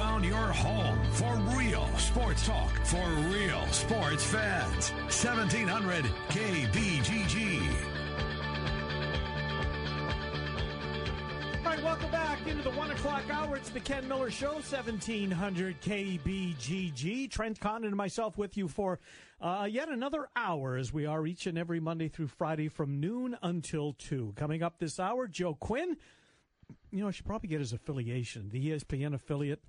found your home for real sports talk for real sports fans. 1700 KBGG. All right, welcome back into the one o'clock hour. It's the Ken Miller Show, 1700 KBGG. Trent Condon and myself with you for uh, yet another hour as we are each and every Monday through Friday from noon until 2. Coming up this hour, Joe Quinn. You know, I should probably get his affiliation, the ESPN affiliate.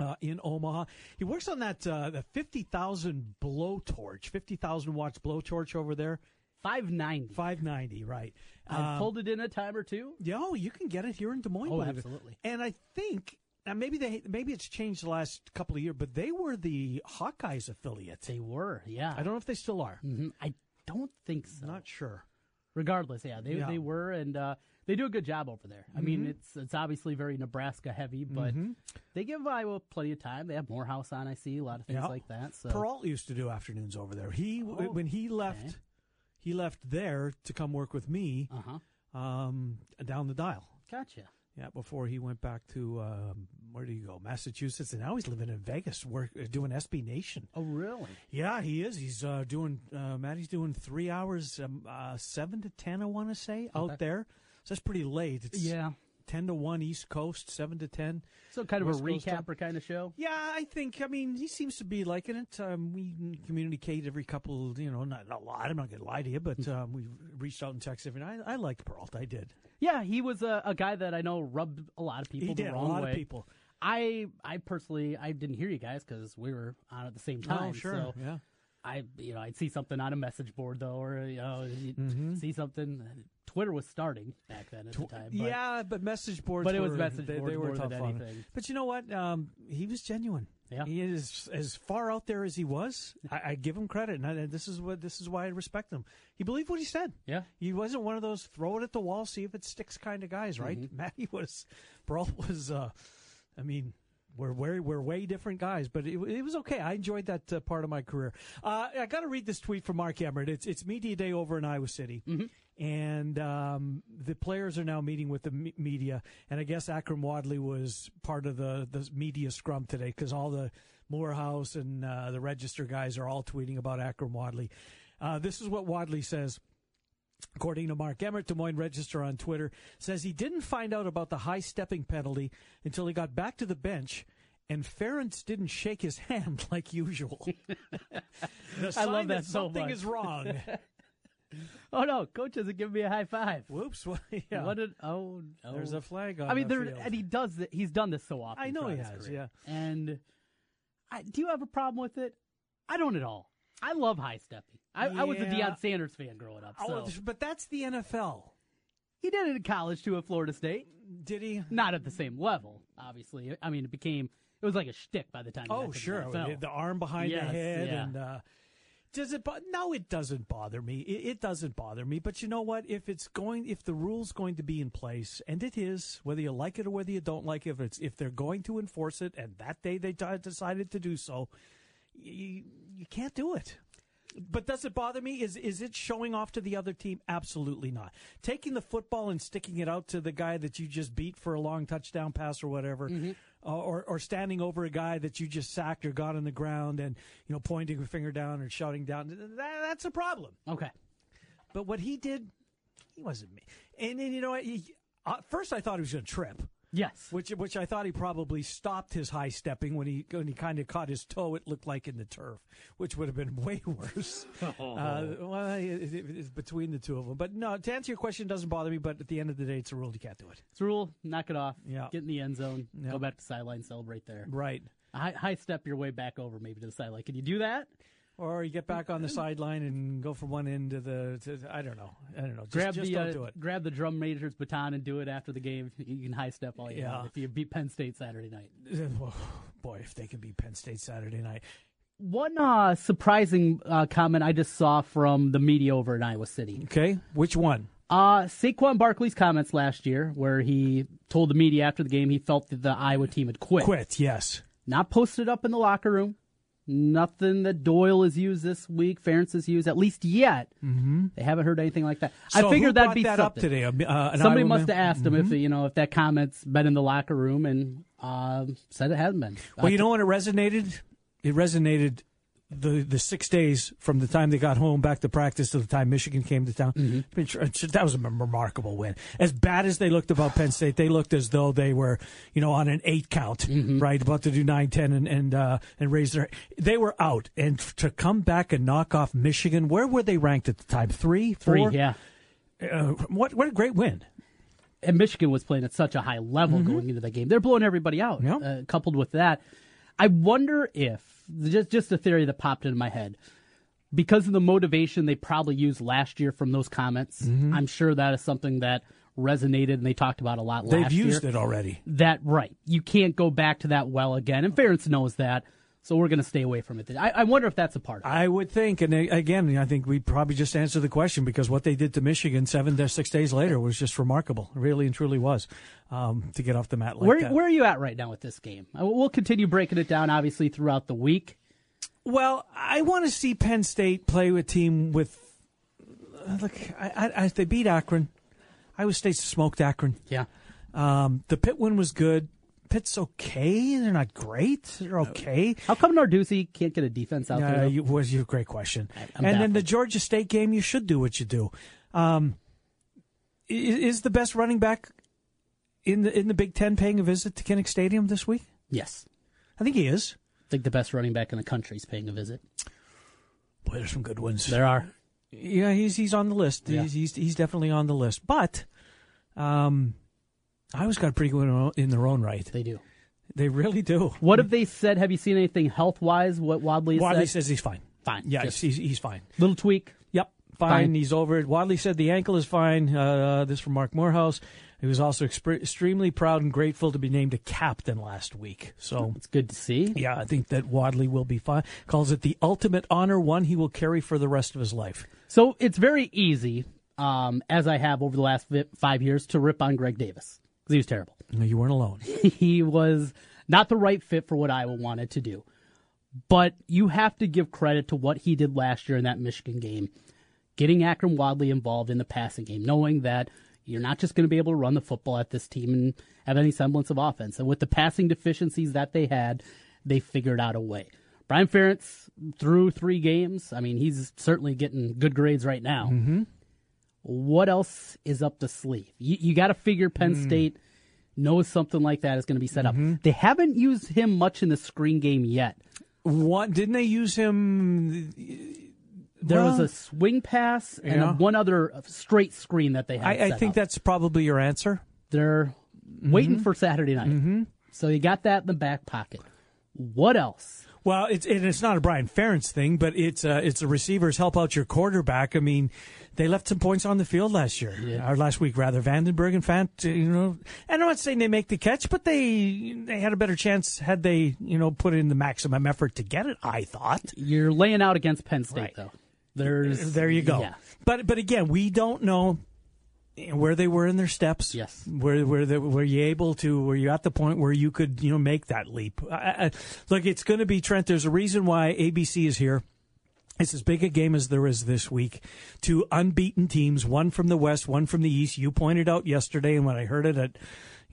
Uh, in Omaha, he works on that uh, the fifty thousand blowtorch, fifty thousand watts blowtorch over there. 590. Five ninety, right? I've Um, pulled it in a time or two. yeah, oh, you can get it here in Des Moines. Oh, absolutely. And I think now maybe they maybe it's changed the last couple of years, but they were the Hawkeyes affiliate. They were, yeah. I don't know if they still are. hmm I don't think so. Not sure. Regardless, yeah, they Yeah. they were, and uh, they do a good job over there. I mean, it's it's obviously very Nebraska heavy, but they give Iowa plenty of time. They have Morehouse on, I see a lot of things Yeah. like that. So Peralt used to do afternoons over there. He Oh, when he left, okay. he left there to come work with me uh huh, um, down the dial. gotcha. Yeah, before he went back to um, where do you go? Massachusetts, and now he's living in Vegas, work uh, doing SB Nation. Oh, really? Yeah, he is. He's uh, doing. Uh, Maddie's doing three hours, um, uh, seven to ten. I want to say out there. So that's pretty late. It's Yeah. ten to one East Coast, seven to ten. So kind of West a recapper kind of show. Yeah, I think. I mean, he seems to be liking it. Um, we communicate every couple. You know, not, not a lot. I'm not going to lie to you, but Hmm. um, we reached out and texted every night. I, I liked Peralta. I did. Yeah, he was a, a guy that I know rubbed a lot of people he the did. A wrong lot way. of people. I I personally I didn't hear you guys because we were on at the same time. oh, sure. So yeah. I you know I'd see something on a message board though, or you know you'd Mm-hmm. see something. Twitter was starting back then at the time. But yeah, but message boards. But it was were- message they, boards they were more than anything. But you know what? Um, he was genuine. Yeah. he is as far out there as he was. I, I give him credit, and I, this is what this is why I respect him. He believed what he said. Yeah. he wasn't one of those throw it at the wall, see if it sticks kind of guys, right? Mm-hmm. Matty was, Brawl was. Uh, I mean. We're way we're way different guys, but it, it was okay. I enjoyed that uh, part of my career. Uh, I got to read this tweet from Mark Emmert. It's it's media day over in Iowa City, and um, the players are now meeting with the me- media. And I guess Akrum Wadley was part of the the media scrum today because all the Morehouse and uh, the Register guys are all tweeting about Akrum Wadley. Uh, this is what Wadley says. According to Mark Emmert, Des Moines Register on Twitter says he didn't find out about the high stepping penalty until he got back to the bench, and Ferentz didn't shake his hand like usual. I love that so something much. is wrong. Oh no, coach doesn't give me a high five. Whoops! Well, yeah. What did oh, oh. There's a flag on. I mean, the there and he does it. He's done this so often. I know he has, career. yeah. And I, do you have a problem with it? I don't at all. I love high stepping. I, I was a Yeah. Deion Sanders fan growing up. So. Oh, but that's the NFL. he did it in college too at Florida State. Did he? Not at the same level, obviously. I mean, it became it was like a shtick by the time. Oh, the sure. NFL. The arm behind Yes, the head, yeah. and uh, does it? Bo- no, it doesn't bother me. It, it doesn't bother me. But you know what? If it's going, if the rule's going to be in place, and it is, whether you like it or whether you don't like it, if it's if they're going to enforce it, and that day they d- decided to do so, you you can't do it. But does it bother me? Is is it showing off to the other team? Absolutely not. Taking the football and sticking it out to the guy that you just beat for a long touchdown pass or whatever, uh, or or standing over a guy that you just sacked or got on the ground and you know pointing a finger down or shouting down. That, that's a problem. okay. But what he did, he wasn't me. And, and you know, what? he, uh, first I thought he was going to trip Yes. which which I thought he probably stopped his high stepping when he when he kind of caught his toe. It looked like in the turf, which would have been way worse. uh, well, it, it- it's between the two of them. But no, to answer your question, it doesn't bother me. But at the end of the day, it's a rule. You can't do it. It's a rule. Knock it off. Yeah. Get in the end zone. Yeah. Go back to sideline. Celebrate there. Right. High, high step your way back over maybe to the sideline. Can you do that? Or you get back on the sideline and go from one end to the. To, I don't know. I don't know. Just, grab just the don't uh, do it. grab the drum major's baton and do it after the game. You can high step all you Yeah. want if you beat Penn State Saturday night. Boy, if they can beat Penn State Saturday night. One uh, surprising uh, comment I just saw from the media over in Iowa City. Okay, which one? Uh, Saquon Barkley's comments last year, where he told the media after the game he felt that the Iowa team had quit. Quit. Yes. Not posted up in the locker room, Nothing that Doyle has used this week, Ferentz has used, at least yet. Mm-hmm. They haven't heard anything like that. So I figured that'd be that something. up today. Uh, Somebody must man? have asked him if you know if that comment's been in the locker room, and uh, said it hasn't been. Well, Uh, you know when it resonated? It resonated the the six days from the time they got home back to practice to the time Michigan came to town. Mm-hmm. I mean, tr- tr- That was a remarkable win. As bad as they looked about Penn State, they looked as though they were, you know, on an eight count, Mm-hmm. right, about to do nine ten and and uh, and raise their. They were out, and to come back and knock off Michigan. Where were they ranked at the time? Three, three, four. yeah. Uh, what what a great win. and Michigan was playing at such a high level going into that game. They're blowing everybody out. Mm-hmm. Yeah. Uh, coupled with that, I wonder if just just a theory that popped into my head because of the motivation they probably used last year from those comments. Mm-hmm. I'm sure that is something that resonated and they talked about a lot They've last used it already. That right, you can't go back to that well again, and Ferentz knows that. So we're going to stay away from it. I, I wonder if that's a part. of it. I would think, and again, I think we probably just answered the question because what they did to Michigan seven six days later was just remarkable. It really and truly was um, to get off the mat like where that. where are you at right now with this game? Uh, We'll continue breaking it down, obviously, throughout the week. well, I want to see Penn State play with a team with. uh, Look, I, I, they beat Akron. Iowa State smoked Akron. Yeah. Um, the Pitt win was good. Pitt's okay. They're not great. They're okay. How come Narduzzi can't get a defense out there? you, was your great question. I'm and then the. Georgia State game, you should do what you do. Um, i- is the best running back in the in the Big Ten paying a visit to Kinnick Stadium this week? Yes. I think he is. I think the best running back in the country is paying a visit. Boy, there's some good ones. There are. Yeah, he's he's on the list. Yeah. He's, he's he's definitely on the list. But, um, Iowa's got pretty good in their own right. They do. They really do. What have they said? Have you seen anything health wise? What Wadley has Wadley said? says he's fine. Fine. Yeah, Just he's, he's fine. little tweak. Yep, fine. Fine. He's over it. Wadley said the ankle is fine. Uh, this from Marc Morehouse. He was also expre- extremely proud and grateful to be named a captain last week. So, It's good to see. yeah, I think that Wadley will be fine. Calls it the ultimate honor, one he will carry for the rest of his life. So it's very easy, um, as I have over the last five years, to rip on Greg Davis because he was terrible. No, you weren't alone. he was not the right fit for what Iowa wanted to do. But you have to give credit to what he did last year in that Michigan game, getting Akrum Wadley involved in the passing game, knowing that you're not just going to be able to run the football at this team and have any semblance of offense. And with the passing deficiencies that they had, they figured out a way. Brian Ferentz through three games. I mean, he's certainly getting good grades right now. Mm-hmm. What else is up the sleeve? You, you got to figure Penn Mm. State knows something like that is going to be set Mm-hmm. up. They haven't used him much in the screen game yet. What didn't they use him? There was a swing pass and yeah. a, one other straight screen that they had. I, I think up. that's probably your answer. they're waiting for Saturday night. Mm-hmm. So you got that in the back pocket. What else? Well, it's and it's not a Brian Ferentz thing, but it's uh, it's the receivers help out your quarterback. I mean, they left some points on the field last year, Yeah. or last week rather. Vandenberg and Fant, uh, you know, and I'm not saying they make the catch, but they they had a better chance had they you know put in the maximum effort to get it. I thought. You're laying out against Penn State, Right. though. There's There you go. Yeah. But but again, we don't know where they were in their steps. Yes. Where where they, were you able to? Were you at the point where you could you know make that leap? I, I, look, it's going to be Trent. There's a reason why ABC is here. It's as big a game as there is this week. Two unbeaten teams, one from the west, one from the east. You pointed out yesterday, and when I heard it at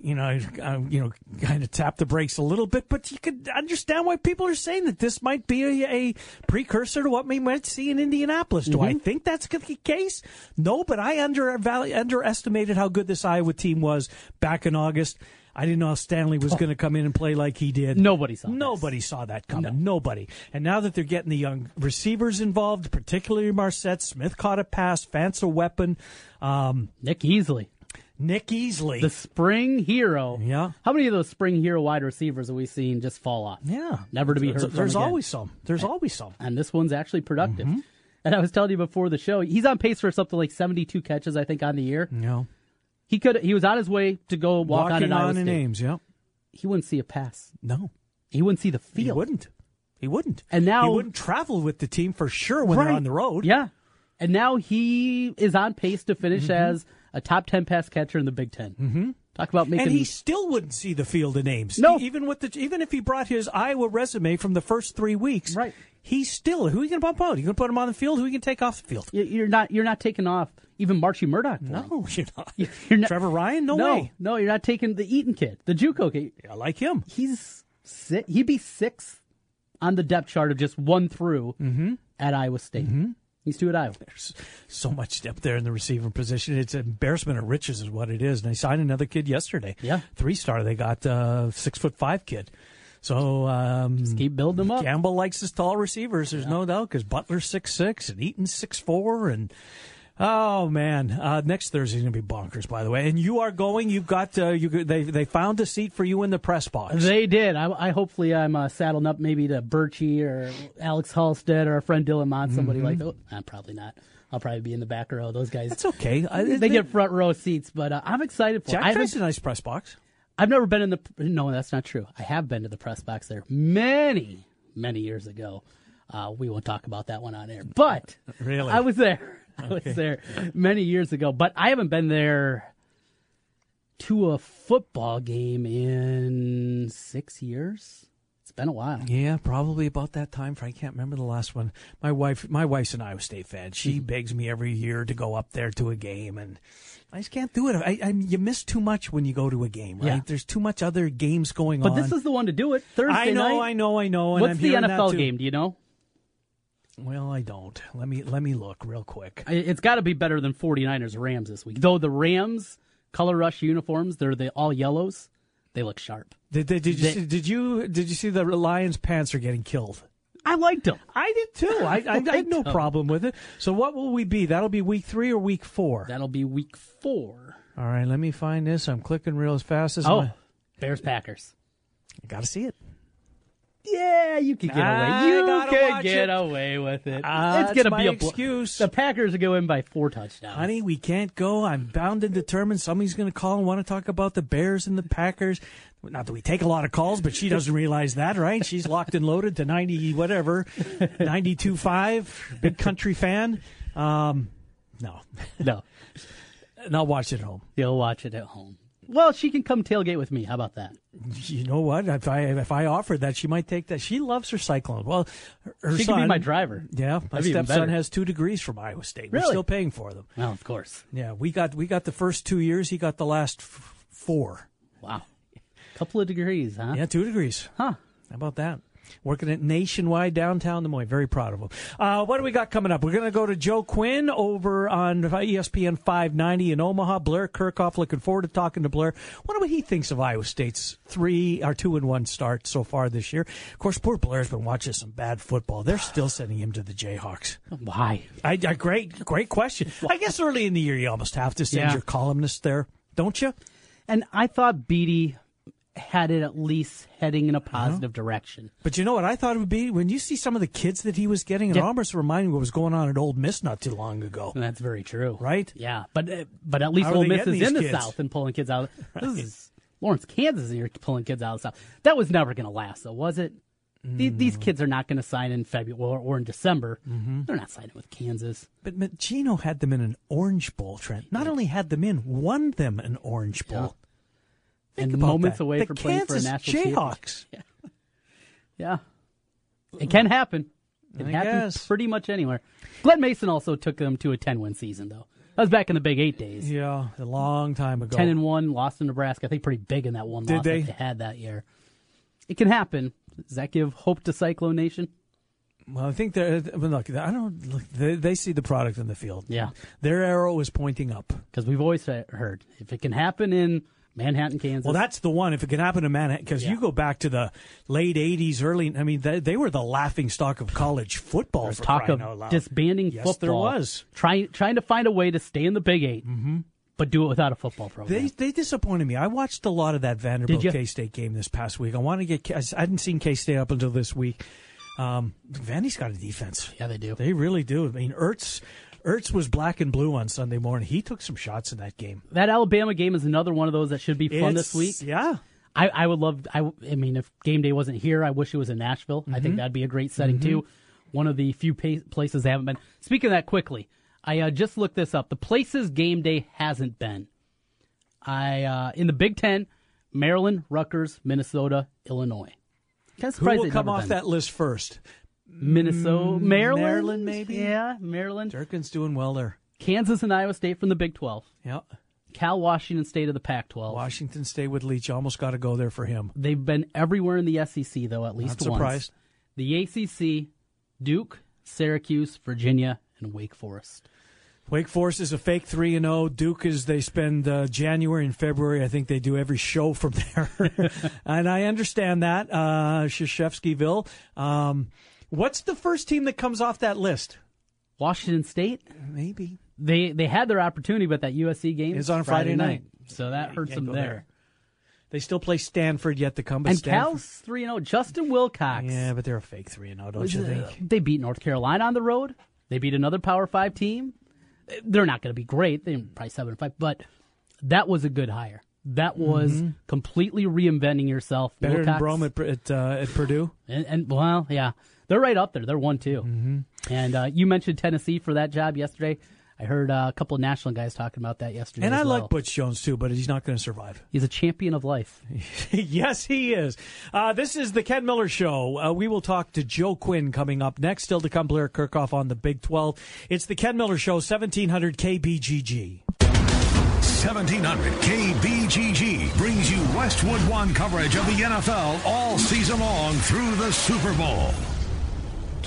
you know, I, I, you know, kind of tap the brakes a little bit, but you could understand why people are saying that this might be a, a precursor to what we might see in Indianapolis. Do I mm-hmm. think that's the case? No, but I under, underestimated how good this Iowa team was back in August. I didn't know Stanley was going to come in and play like he did. Nobody saw this. Nobody saw that coming. Nobody. And now that they're getting the young receivers involved, particularly Marset, Smith caught a pass, Fant's a weapon. Um, Nick Easley, Nick Easley. the spring hero. Yeah. How many of those spring hero wide receivers have we seen just fall off? Yeah. Never to be There's, heard from there's again. always some. There's always some. and this one's actually productive. Mm-hmm. And I was telling you before the show, he's on pace for something like 72 catches, I think, on the year. No. He could he was on his way to go walk on Walking an Iowa on in State. Ames, yeah. He wouldn't see a pass. No. He wouldn't see the He field. wouldn't. He wouldn't. And now- he wouldn't travel with the team for sure when they're on the road. Yeah. And now he is on pace to finish Mm-hmm. as a top 10 pass catcher in the Big 10 mm-hmm. Talk about making and he still wouldn't see the field of names. No. Even with the even if he brought his Iowa resume from the first three weeks, Right. He's still who are you going to bump out? You going to put him on the field? Who are you going to take off the field? You- You're not. You're not taking off even Marchie Murdock. No, you're not. You're not- Trever Ryen? No, no, way. no. You're not taking the Eaton kid, the JUCO kid. I like him. He's si He'd be sixth on the depth chart of just one through Mm-hmm. at Iowa State. He's two at Iowa. There's so much depth there in the receiver position. It's an embarrassment of riches, is what it is. And they signed another kid yesterday. Yeah. three star. They got uh, six foot five kid. So um, Keep building them up. Campbell likes his tall receivers. There's no doubt because Butler's six six and Eaton's six four and. Oh man! Uh, next Thursday's gonna be bonkers. By the way, and you are going. You've got uh, you. They they found a seat for you in the press box. They did. I, I hopefully I'm uh, saddling up maybe to Birchie or Alex Halsted or our friend Dylan Mont, somebody like that. Probably not. I'll probably be in the back row. Those guys, That's okay. I, they, get front row seats, but uh, I'm excited for. it. Jack I haven't- a nice press box. I've never been in the. No, that's not true. I have been to the press box there many, many years ago. Uh, we won't talk about that one on air, but Really? I was there. I was there many years ago, but I haven't been there to a football game in six years. It's been a while. Yeah, probably about that time. I can't remember the last one. My wife, my wife's an Iowa State fan. Mm-hmm. She begs me every year to go up there to a game, and I just can't do it. I, I you miss too much when you go to a game, right? Yeah. There's too much other games going But on. But this is the one to do it. Thursday I know, night. I know, I know. What's I'm the NFL game? Do you know? Well, I don't. Let me let me look real quick. It's got to be better than 49ers Rams this week. Though the Rams color rush uniforms, they're the all yellows. They look sharp. Did, did, did you They- see, did you did you see the Lions pants are getting killed? I liked them. I did too. I, I, I had no Right. problem with it. So what will we be? That'll be week three or week four. That'll be week four. All right, let me find this. I'm clicking real as fast as Oh, my, Bears Packers. I got to see it. Yeah, you can get away. You gotta can watch get it. away with it. Uh, it's gonna be a blo- excuse. The Packers are going by four touchdowns. Honey, we can't go. I'm bound and determined. Somebody's going to call and want to talk about the Bears and the Packers. Not that we take a lot of calls, but she doesn't realize that, right? She's locked and loaded to 90 whatever, 92.5, big country fan. Um, no, no, and I'll watch it at home. you'll watch it at home. Well, she can come tailgate with me. How about that? You know what? If I if I offered that, she might take that. She loves her cyclone. Well, her, She son, can be my driver. Yeah, my That'd stepson has two degrees from Iowa State. We're Really? still paying for them. Well, of course. Yeah, we got we got the first two years. He got the last f- four. Wow, couple of degrees, huh? Yeah, two degrees. Huh? How about that? Working at Nationwide downtown Des Moines. Very proud of him. Uh, what do we got coming up? We're going to go to Joe Quinn over on ESPN 590 in Omaha. Blair Kerkhoff. Looking forward to talking to Blair. Wonder what he thinks of Iowa State's three or two and one start so far this year. Of course, poor Blair's been watching some bad football. They're still sending him to the Jayhawks. Why? I, I great, great question. I guess early in the year you almost have to send Yeah. your columnist there, don't you? And I thought Beaty had it at least heading Uh-huh. in a positive direction. But you know what I thought it would be when you see some of the kids that he was getting. It Yeah. almost reminded me of what was going on at Ole Miss not too long ago. And that's very true. Right? Yeah, but uh, but at least How are Ole they Miss getting is in the kids? South and pulling kids out. This is Lawrence, Kansas, and you're pulling kids out of the South. That was never going to last, though, was it? The- These Mm. kids are not going to sign in February or, or in December. Mm-hmm. They're not signing with Kansas. But Gino had them in an Orange Bowl, Trent. Not only had them in, won them an Orange Bowl. Think and moments that. away the from playing for a national Jayhawks. Yeah, yeah. it can happen. It I happens guess. pretty much anywhere. Glen Mason also took them to a ten-win season, though. That was back in the Big Eight days. Yeah, a long time ago. Ten and one, lost to Nebraska. I think pretty big in that one Did loss they? that they had that year. It can happen. Does that give hope to Cyclone Nation? well, I think they're. But look, I don't. Look, they, they see the product in the field. Yeah. their arrow is pointing up. Because we've always heard if it can happen in Manhattan, Kansas. Well, that's the one. If it can happen to Manhattan, because Yeah. you go back to the late '80s, early. I mean, they, they were the laughing stock of college football. There's talk of disbanding Yes, football. there was. trying trying to find a way to stay in the Big 8 but do it without a football program. They they disappointed me. I watched a lot of that Vanderbilt K State game this past week. I want to get. I hadn't seen K State up until this week. Um, Vandy's got a defense. yeah, they do. They really do. I mean, Ertz Ertz was black and blue on Sunday morning. He took some shots in that game. that Alabama game is another one of those that should be fun this week. Yeah. I, I would love. I, I mean, if game day wasn't here, I wish it was in Nashville. I Mm-hmm. think that'd be a great setting too. One of the few pa- places they haven't been. Speaking of that, quickly, I uh, just looked this up. The places game day hasn't been. I uh, in the Big Ten, Maryland, Rutgers, Minnesota, Illinois. Kind of Who will come off been. that list first? Minnesota, Maryland, Maryland, maybe? Yeah, Maryland, Durkin's doing well there. Kansas, and Iowa State from the Big Twelve. Yeah. Cal, Washington State of the Pac-12. Washington State with Leach almost got to go there for him. They've been everywhere in the SEC though, at least Not once. surprised. The ACC, Duke, Syracuse, Virginia, and Wake Forest. Wake Forest is a fake three and zero. Duke is they spend uh, January and February. I think they do every show from there, and I understand that. Uh, Krzyzewskiville. Um, what's the first team that comes off that list? Washington State, Maybe they they had their opportunity, but that USC game It's on Friday night. so that hurts them there. there. they still play Stanford yet to come. But And Stanford, Cal's three and zero. Justin Wilcox. yeah, but they're a fake three and zero, don't you think? They beat North Carolina on the road. They beat another Power Five team. They're not going to be great. They're probably seven and five, but that was a good hire. That was completely reinventing yourself. Mm-hmm. Better than Wilcox. Brohm at, at, uh, at Purdue. And, and well, yeah, they're right up there. They're one two. Mm-hmm. And uh, you mentioned Tennessee for that job yesterday. I heard uh, a couple of national guys talking about that yesterday. And as I well. like Butch Jones too, but he's not going to survive. He's a champion of life. yes, he is. Uh, this is the Ken Miller Show. Uh, we will talk to Joe Quinn coming up next. Still to come, Blair Kerkhoff on the Big 12. It's the Ken Miller Show, 1700 KBGG. 1700 KBGG brings you Westwood One coverage of the NFL all season long through the Super Bowl.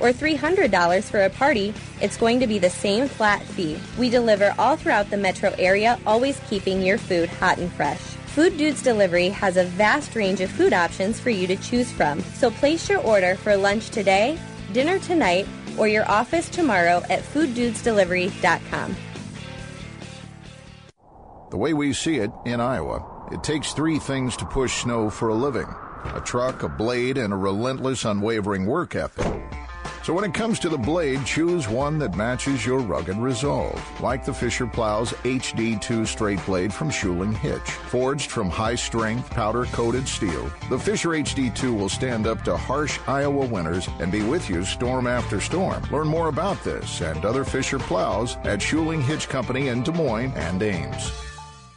or $300 for a party, it's going to be the same flat fee. We deliver all throughout the metro area, always keeping your food hot and fresh. Food Dudes Delivery has a vast range of food options for you to choose from. So place your order for lunch today, dinner tonight, or your office tomorrow at fooddudesdelivery.com. The way we see it in Iowa, it takes three things to push snow for a living a truck, a blade, and a relentless, unwavering work ethic. So when it comes to the blade, choose one that matches your rugged resolve, like the Fisher Plow's HD2 straight blade from Schuling Hitch. Forged from high-strength, powder-coated steel, the Fisher HD2 will stand up to harsh Iowa winters and be with you storm after storm. Learn more about this and other Fisher Plows at Schuling Hitch Company in Des Moines and Ames.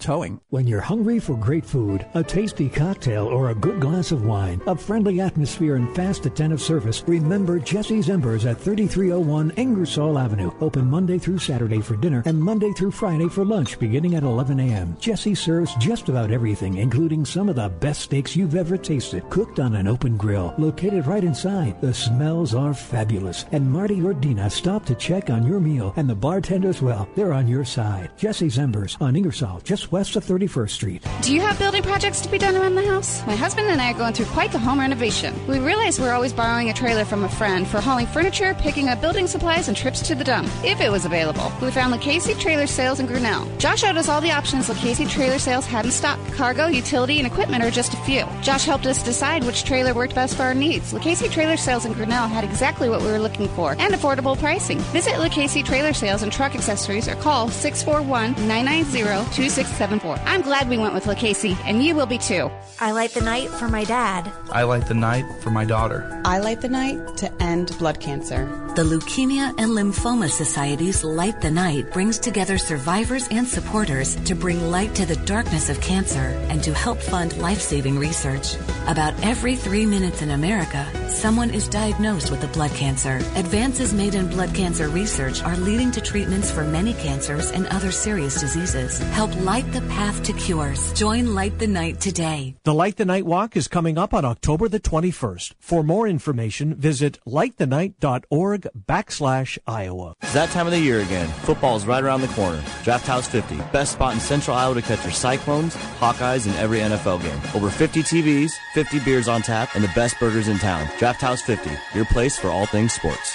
towing. When you're hungry for great food, a tasty cocktail, or a good glass of wine, a friendly atmosphere, and fast attentive service, remember Jesse's Embers at 3301 Ingersoll Avenue. Open Monday through Saturday for dinner and Monday through Friday for lunch beginning at 11 a.m. Jesse serves just about everything, including some of the best steaks you've ever tasted, cooked on an open grill, located right inside. The smells are fabulous. And Marty or Dina stop to check on your meal, and the bartenders, well, they're on your side. Jesse's Embers on Ingersoll, just west of 31st Street. Do you have building projects to be done around the house? My husband and I are going through quite the home renovation. We realize we're always borrowing a trailer from a friend for hauling furniture, picking up building supplies, and trips to the dump, if it was available. We found Lucchese Trailer Sales in Grinnell. Josh showed us all the options Lucchese Trailer Sales had in stock. Cargo, utility, and equipment are just a few. Josh helped us decide which trailer worked best for our needs. Lucchese Trailer Sales in Grinnell had exactly what we were looking for and affordable pricing. Visit Lucchese Trailer Sales and Truck Accessories or call 641 990 2674. I'm glad we went with Lucchese, and you will be too. I light the night for my dad. I light the night for my daughter. I light the night to end blood cancer. The Leukemia and Lymphoma Society's Light the Night brings together survivors and supporters to bring light to the darkness of cancer and to help fund life-saving research. About every three minutes in America, someone is diagnosed with a blood cancer. Advances made in blood cancer research are leading to treatments for many cancers and other serious diseases. Help Light the path to cures. Join Light the Night today. The Light the Night Walk is coming up on October the 21st. For more information, visit lightthenight.org backslash Iowa. It's that time of the year again. Football is right around the corner. Draft House 50, best spot in central Iowa to catch your Cyclones, Hawkeyes, and every NFL game. Over 50 TVs, 50 beers on tap, and the best burgers in town. Draft House 50, your place for all things sports.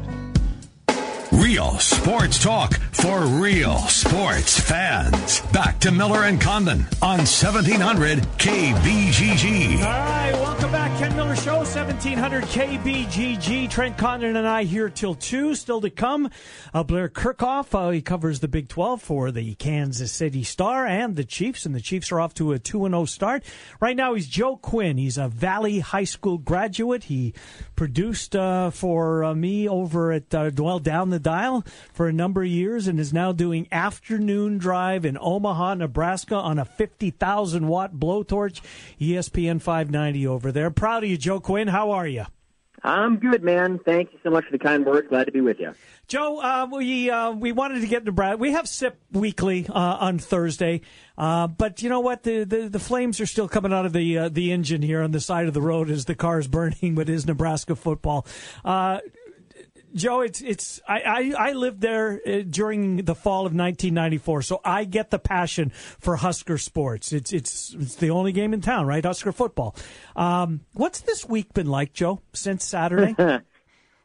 Real sports talk for real sports fans. Back to Miller and Condon on 1700 KBGG. All right, welcome back. Ken Miller Show, 1700 KBGG. Trent Condon and I here till 2. Still to come, uh, Blair Kerkhoff. Uh, he covers the Big 12 for the Kansas City Star and the Chiefs, and the Chiefs are off to a 2 0 start. Right now, he's Joe Quinn. He's a Valley High School graduate. He produced uh, for uh, me over at uh, Dwell Down the For a number of years and is now doing afternoon drive in Omaha, Nebraska on a 50,000 watt blowtorch, ESPN 590 over there. Proud of you, Joe Quinn. How are you? I'm good, man. Thank you so much for the kind words. Glad to be with you. Joe, uh, we uh, we wanted to get Nebraska. We have SIP weekly uh, on Thursday, uh, but you know what? The, the, the flames are still coming out of the uh, the engine here on the side of the road as the car's burning. But is Nebraska football? Joe, it's it's I, I, I lived there uh, during the fall of 1994, so I get the passion for Husker sports. It's it's it's the only game in town, right? Husker football. Um, what's this week been like, Joe? Since Saturday?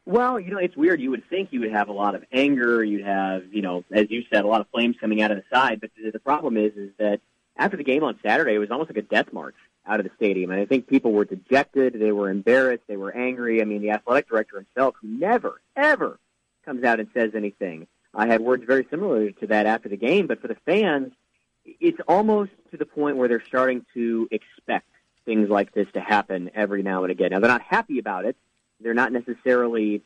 well, you know, it's weird. You would think you would have a lot of anger. You'd have, you know, as you said, a lot of flames coming out of the side. But the problem is, is that after the game on Saturday, it was almost like a death march out of the stadium. And I think people were dejected. They were embarrassed. They were angry. I mean, the athletic director himself, who never, ever comes out and says anything, I had words very similar to that after the game. But for the fans, it's almost to the point where they're starting to expect things like this to happen every now and again. Now, they're not happy about it. They're not necessarily,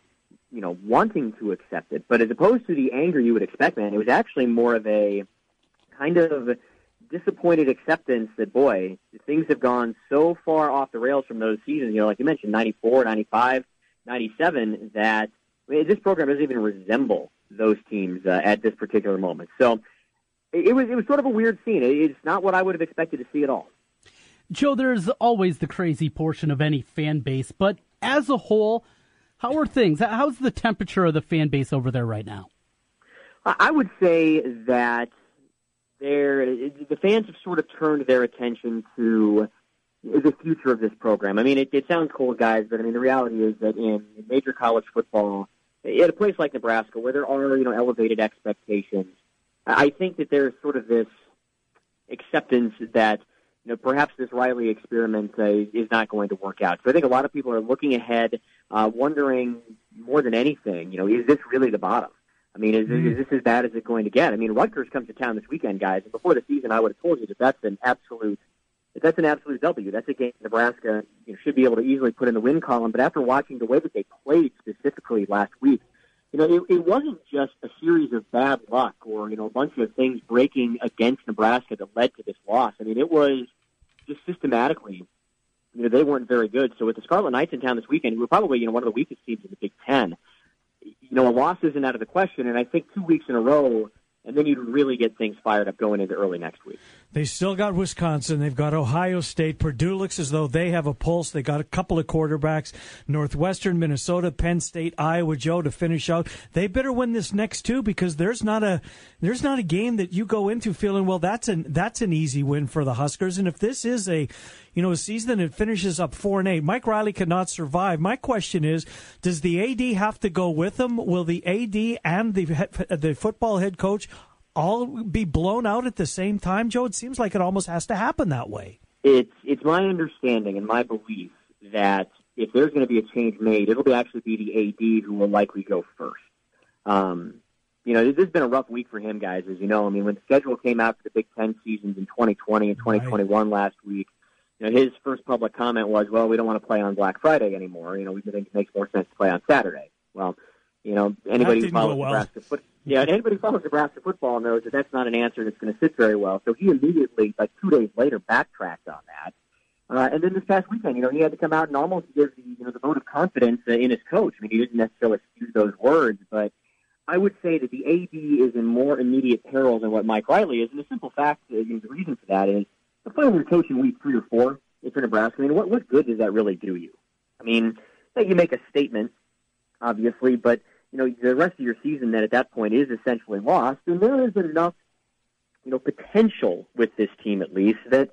you know, wanting to accept it. But as opposed to the anger you would expect, man, it was actually more of a kind of disappointed acceptance that boy, things have gone so far off the rails from those seasons. You know, like you mentioned, 94, 95, 97, that I mean, this program doesn't even resemble those teams uh, at this particular moment. So it, it was it was sort of a weird scene. It, it's not what I would have expected to see at all. Joe, there's always the crazy portion of any fan base, but as a whole, how are things? How's the temperature of the fan base over there right now? I would say that they're, the fans have sort of turned their attention to the future of this program. I mean, it, it sounds cool, guys, but I mean, the reality is that in major college football, at a place like Nebraska, where there are, you know, elevated expectations, I think that there's sort of this acceptance that, you know, perhaps this Riley experiment uh, is not going to work out. So I think a lot of people are looking ahead, uh, wondering more than anything, you know, is this really the bottom? I mean, is, mm. is this as bad as it's going to get? I mean, Rutgers comes to town this weekend, guys, and before the season, I would have told you that that's an absolute that's an absolute W. That's a game Nebraska you know, should be able to easily put in the win column. But after watching the way that they played specifically last week, you know, it, it wasn't just a series of bad luck or you know a bunch of things breaking against Nebraska that led to this loss. I mean, it was just systematically, you know, they weren't very good. So with the Scarlet Knights in town this weekend, who were probably you know one of the weakest teams in the Big Ten, you know, a loss isn't out of the question. And I think two weeks in a row, and then you'd really get things fired up going into early next week. They still got Wisconsin. They've got Ohio State. Purdue looks as though they have a pulse. They got a couple of quarterbacks. Northwestern, Minnesota, Penn State, Iowa, Joe to finish out. They better win this next two because there's not a there's not a game that you go into feeling well. That's an that's an easy win for the Huskers. And if this is a you know a season that finishes up four and eight, Mike Riley cannot survive. My question is, does the AD have to go with him? Will the AD and the the football head coach all be blown out at the same time, Joe? It seems like it almost has to happen that way. It's it's my understanding and my belief that if there's going to be a change made, it'll be actually be the AD who will likely go first. Um, you know, this has been a rough week for him, guys. As you know, I mean, when the schedule came out for the Big Ten seasons in 2020 and 2021 right. last week, you know, his first public comment was, "Well, we don't want to play on Black Friday anymore. You know, we think it makes more sense to play on Saturday." Well, you know, anybody who follows well. Nebraska football yeah, anybody who follows Nebraska football knows that that's not an answer that's going to sit very well. So he immediately, like two days later, backtracked on that. Uh, and then this past weekend, you know, he had to come out and almost give the, you know, the vote of confidence uh, in his coach. I mean, he didn't necessarily use those words, but I would say that the AD is in more immediate peril than what Mike Riley is. And the simple fact, uh, you know, the reason for that is the player you're coaching week three or four if you're Nebraska. I mean, what, what good does that really do you? I mean, you make a statement, obviously, but you know, the rest of your season then at that point is essentially lost. And there is enough, you know, potential with this team at least that,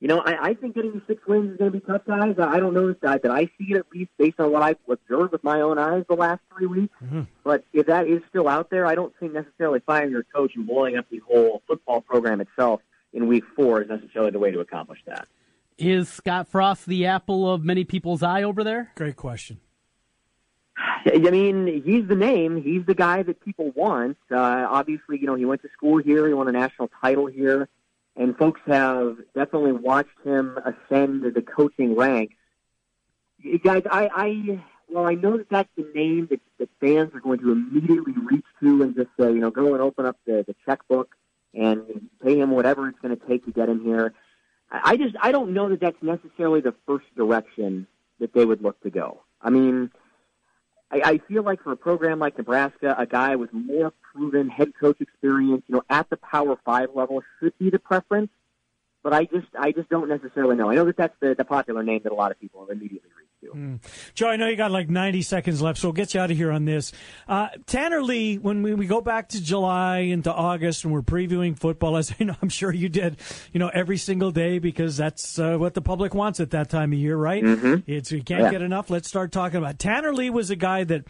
you know, I, I think getting to six wins is going to be tough, guys. I don't know that, that I see it at least based on what I've observed with my own eyes the last three weeks. Mm-hmm. But if that is still out there, I don't think necessarily firing your coach and blowing up the whole football program itself in week four is necessarily the way to accomplish that. Is Scott Frost the apple of many people's eye over there? Great question. I mean, he's the name. He's the guy that people want. Uh, obviously, you know, he went to school here. He won a national title here. And folks have definitely watched him ascend the coaching ranks. Guys, I, I well, I know that that's the name that, that fans are going to immediately reach to and just say, you know, go and open up the, the checkbook and pay him whatever it's going to take to get him here. I just, I don't know that that's necessarily the first direction that they would look to go. I mean, I, I feel like for a program like Nebraska, a guy with more proven head coach experience, you know, at the Power Five level should be the preference. But I just, I just don't necessarily know. I know that that's the, the popular name that a lot of people immediately reach Mm. Joe, I know you got like 90 seconds left, so we'll get you out of here on this. Uh, Tanner Lee, when we, we go back to July into August and we're previewing football, as I know, I'm sure you did, you know, every single day because that's uh, what the public wants at that time of year, right? Mm-hmm. It's we can't yeah. get enough. Let's start talking about Tanner Lee was a guy that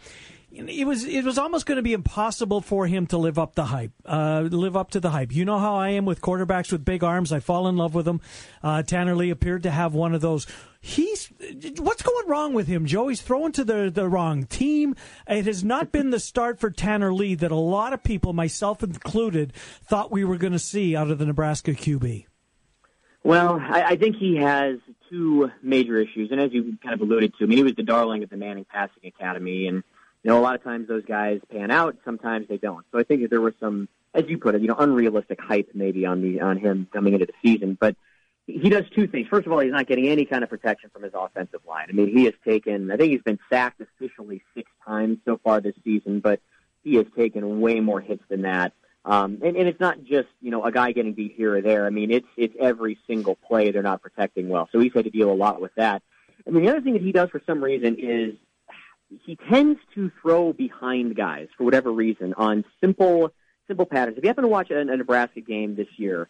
it was it was almost going to be impossible for him to live up the hype, uh, live up to the hype. You know how I am with quarterbacks with big arms. I fall in love with them. Uh, Tanner Lee appeared to have one of those. He's what's going wrong with him, Joe? He's to the the wrong team. It has not been the start for Tanner Lee that a lot of people, myself included, thought we were going to see out of the Nebraska QB. Well, I, I think he has two major issues, and as you kind of alluded to, I mean, he was the darling of the Manning Passing Academy, and you know, a lot of times those guys pan out, sometimes they don't. So I think that there was some, as you put it, you know, unrealistic hype maybe on the on him coming into the season. But he does two things. First of all, he's not getting any kind of protection from his offensive line. I mean, he has taken, I think he's been sacked officially six times so far this season, but he has taken way more hits than that. Um, and, and it's not just you know a guy getting beat here or there. I mean, it's it's every single play they're not protecting well. So he's had to deal a lot with that. I mean, the other thing that he does for some reason is he tends to throw behind guys for whatever reason on simple simple patterns. If you happen to watch a, a Nebraska game this year,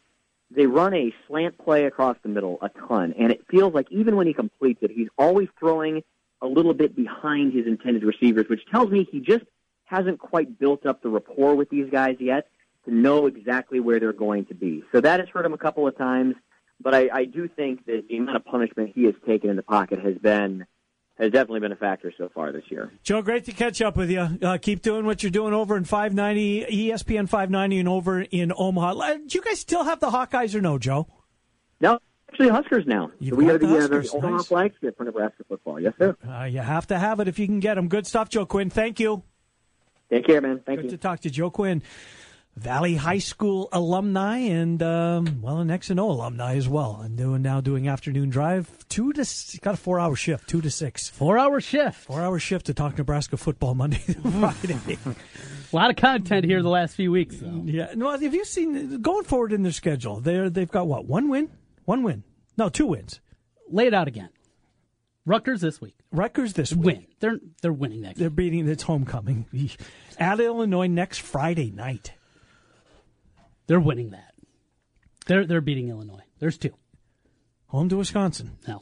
they run a slant play across the middle a ton, and it feels like even when he completes it, he's always throwing a little bit behind his intended receivers, which tells me he just hasn't quite built up the rapport with these guys yet to know exactly where they're going to be. So that has hurt him a couple of times, but I, I do think that the amount of punishment he has taken in the pocket has been has definitely been a factor so far this year. Joe, great to catch up with you. Uh, keep doing what you're doing over in 590, ESPN 590, and over in Omaha. Do you guys still have the Hawkeyes or no, Joe? No, actually Huskers now. So we got the the, uh, the Huskers. Omaha Nice. flagship for Nebraska football. Yes, sir. Uh, you have to have it if you can get them. Good stuff, Joe Quinn. Thank you. Take care, man. Thank Good you. to talk to Joe Quinn. Valley High School alumni and um, well, an X and O alumni as well. And doing now doing afternoon drive two to got a four hour shift, two to six, four hour shift, four hour shift to talk Nebraska football Monday Friday. A lot of content here the last few weeks, though. yeah, no, have you seen going forward in their schedule? They're they've got what one win, one win, no two wins. Lay it out again. Rutgers this week. Rutgers this week. Win. They're they're winning that game. They're beating. It's homecoming at Illinois next Friday night. They're winning that. They're they're beating Illinois. There's two. Home to Wisconsin. No.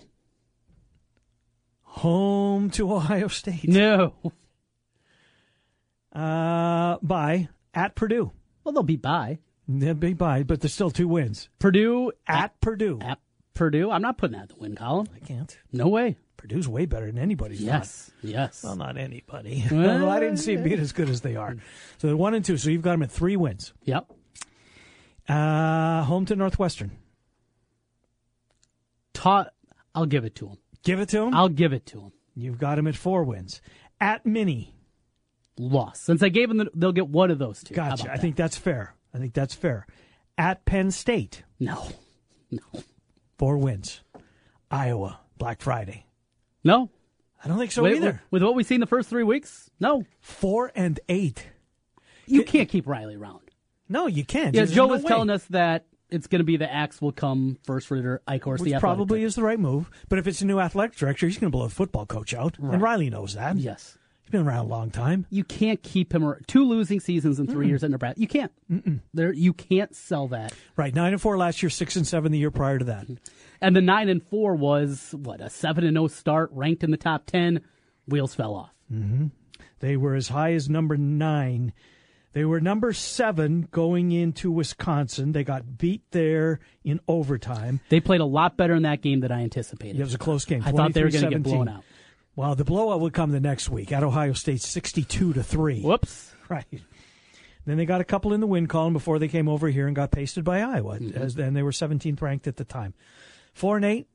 Home to Ohio State. No. Uh, by at Purdue. Well, they'll be by. They'll be by, but there's still two wins. Purdue at, Purdue. At Purdue. I'm not putting that in the win column. I can't. No way. Purdue's way better than anybody's. Yes. Yes. Well, not anybody. Well, well, I didn't see them being as good as they are. So they're one and two. So you've got them at three wins. Yep. Uh, home to Northwestern. Taught. I'll give it to him. Give it to him. I'll give it to him. You've got him at four wins. At Mini. Loss. Since I gave them, the, they'll get one of those two. Gotcha. I think that's fair. I think that's fair. At Penn State. No. No. Four wins. Iowa. Black Friday. No. I don't think so with, either. With, with what we've seen the first three weeks, no. Four and eight. You can't keep Riley around. No, you can't. Yeah, There's Joe no was way. telling us that it's going to be the axe will come first for Eichorst, Which the probably is the right move. But if it's a new athletic director, he's going to blow a football coach out. Right. And Riley knows that. Yes. He's been around a long time. You can't keep him two losing seasons in 3 years at Nebraska. You can't. There, you can't sell that. Right. Nine and four last year, six and seven the year prior to that. And the nine and four was what a seven and zero start, ranked in the top ten. Wheels fell off. Mm-hmm. They were as high as number nine. They were number seven going into Wisconsin. They got beat there in overtime. They played a lot better in that game than I anticipated. It was a close game. I thought they were going to get blown out. Well, the blowout would come the next week at Ohio State, sixty-two to three. Whoops. Right. Then they got a couple in the win column before they came over here and got pasted by Iowa, mm-hmm. as, and they were 17th ranked at the time. Four and eight.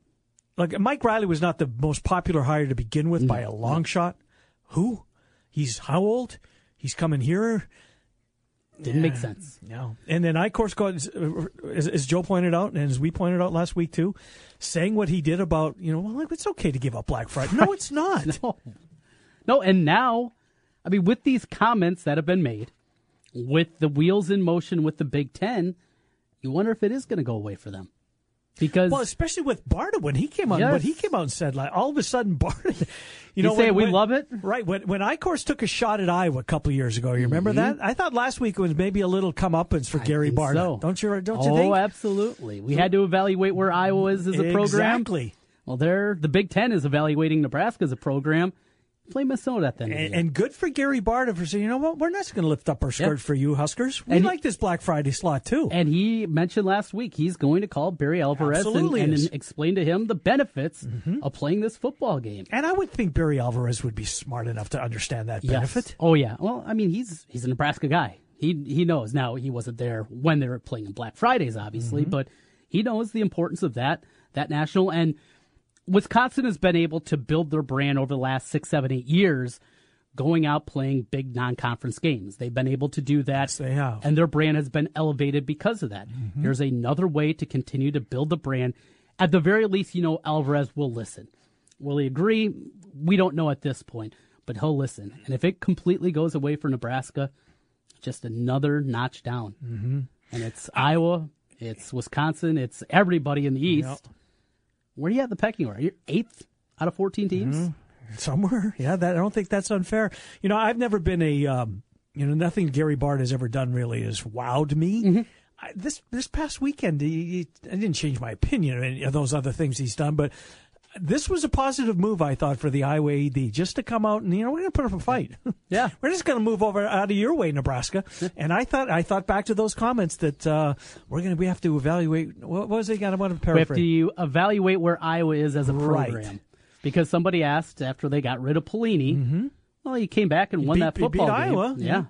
Like Mike Riley was not the most popular hire to begin with by mm-hmm. a long shot. Who? He's how old? He's coming here. Didn't make sense. No. And then I, of course, got, as, as Joe pointed out, and as we pointed out last week too, saying what he did about, you know, well, like, it's okay to give up Black Friday. No, it's not. no. No, and now, I mean, with these comments that have been made, with the wheels in motion with the Big Ten, you wonder if it is going to go away for them. Because Well, especially with Barta when he came out, Yes. when he came out and said like all of a sudden Barta, you You know, say when- we when- love it? right? When when Eichorst took a shot at Iowa a couple of years ago, you remember Mhm. that? I thought last week it was maybe a little comeuppance for Gary think Barta. so. Don't you? Don't you oh, think? absolutely. We had to evaluate where Iowa is as a program. Exactly. Well, they're the Big Ten is evaluating Nebraska as a program. Play Minnesota at the end of the And, and good for Gary Barta for saying, you know what, we're not going to lift up our skirt Yeah. for you, Huskers. We And he- like this Black Friday slot too. And he mentioned last week he's going to call Barry Alvarez and, and. Mm-hmm. explain to him the benefits of playing this football game. And I would think Barry Alvarez would be smart enough to understand that Yes. benefit. Oh yeah. Well, I mean, he's he's a Nebraska guy. He he knows. Now he wasn't there when they were playing on Black Fridays, obviously, Mm-hmm. but he knows the importance of that that national. And Wisconsin has been able to build their brand over the last six, seven, eight years, going out playing big non-conference games. They've been able to do that. they have. and their brand has been elevated because of that. Mm-hmm. There's another way to continue to build the brand. At the very least, you know Alvarez will listen. Will he agree? We don't know at this point, but he'll listen. And if it completely goes away for Nebraska, just another notch down. Mm-hmm. And it's Iowa, it's Wisconsin, it's everybody in the East. Yep. Where do you at the pecking order? You're eighth out of 14 teams? Mm-hmm. somewhere. Yeah, that I don't think that's unfair. You know, I've never been a um, you know nothing Gary Bart has ever done really has wowed me. Mm-hmm. I, this this past weekend, he, he- I didn't change my opinion of any of those other things he's done, but this was a positive move I thought for the Iowa AD just to come out and you know we're going to put up a fight. Yeah, we're just going to move over out of your way, Nebraska. and I thought I thought back to those comments that uh, we're going to we have to evaluate. What was it? I want to paraphrase. We have to evaluate where Iowa is as a Right. program. Because somebody asked after they got rid of Pelini, well, he came back and won beat- that football game. Iowa, Yeah. yeah.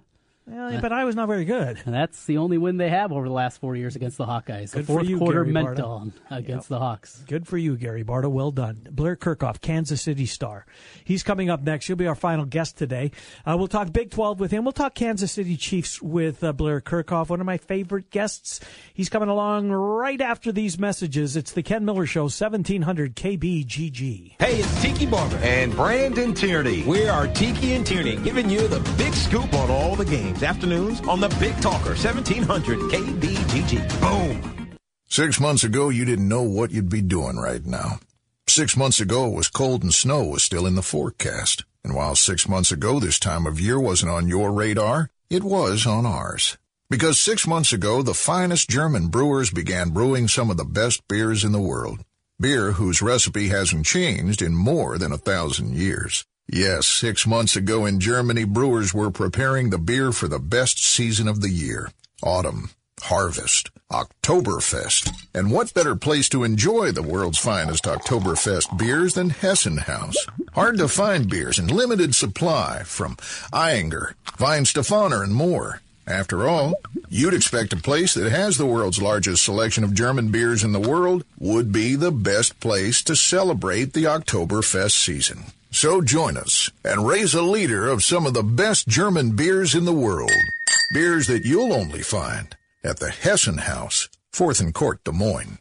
Well, but I was not very good. And that's the only win they have over the last four years against the Hawkeyes. Good the fourth for you, quarter Gary meant Barta. on against Yep. the Hawks. Good for you, Gary Barta. Well done. Blair Kerkhoff, Kansas City Star. He's coming up next. He'll be our final guest today. Uh, we'll talk Big 12 with him. We'll talk Kansas City Chiefs with uh, Blair Kerkhoff, one of my favorite guests. He's coming along right after these messages. It's the Ken Miller Show, 1700 KBGG. Hey, it's Tiki Barber and Brandon Tierney. We are Tiki and Tierney, giving you the big scoop on all the games. Afternoons on the Big Talker, 1700 KBGG. Boom. Six months ago, you didn't know what you'd be doing right now. Six months ago, it was cold and snow was still in the forecast. And while six months ago this time of year wasn't on your radar, it was on ours. Because six months ago, the finest German brewers began brewing some of the best beers in the world. Beer whose recipe hasn't changed in more than a thousand years. Yes, six months ago in Germany, brewers were preparing the beer for the best season of the year. Autumn, harvest, Oktoberfest. And what better place to enjoy the world's finest Oktoberfest beers than Hessen Haus? Hard to find beers in limited supply from Ayinger, Weihenstephaner, and more. After all, you'd expect a place that has the world's largest selection of German beers in the world would be the best place to celebrate the Oktoberfest season. So join us and raise a leader of some of the best German beers in the world. Beers that you'll only find at the Hessen Haus, 4th and Court, Des Moines.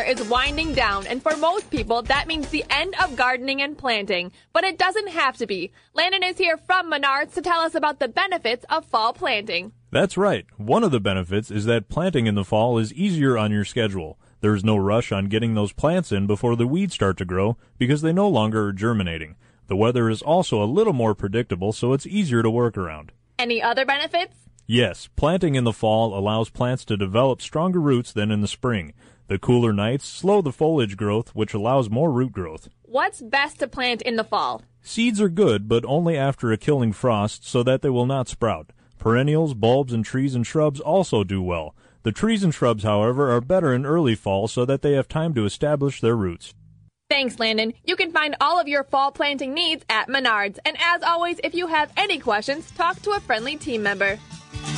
Summer is winding down, and for most people, that means the end of gardening and planting. But it doesn't have to be. Landon is here from Menards to tell us about the benefits of fall planting. That's right. One of the benefits is that planting in the fall is easier on your schedule. There's no rush on getting those plants in before the weeds start to grow because they no longer are germinating. The weather is also a little more predictable, so it's easier to work around. Any other benefits? Yes, planting in the fall allows plants to develop stronger roots than in the spring. The cooler nights slow the foliage growth, which allows more root growth. What's best to plant in the fall? Seeds are good, but only after a killing frost so that they will not sprout. Perennials, bulbs, and trees and shrubs also do well. The trees and shrubs, however, are better in early fall so that they have time to establish their roots. Thanks, Landon. You can find all of your fall planting needs at Menards. And as always, if you have any questions, talk to a friendly team member.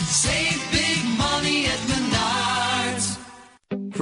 Save big money at Menards.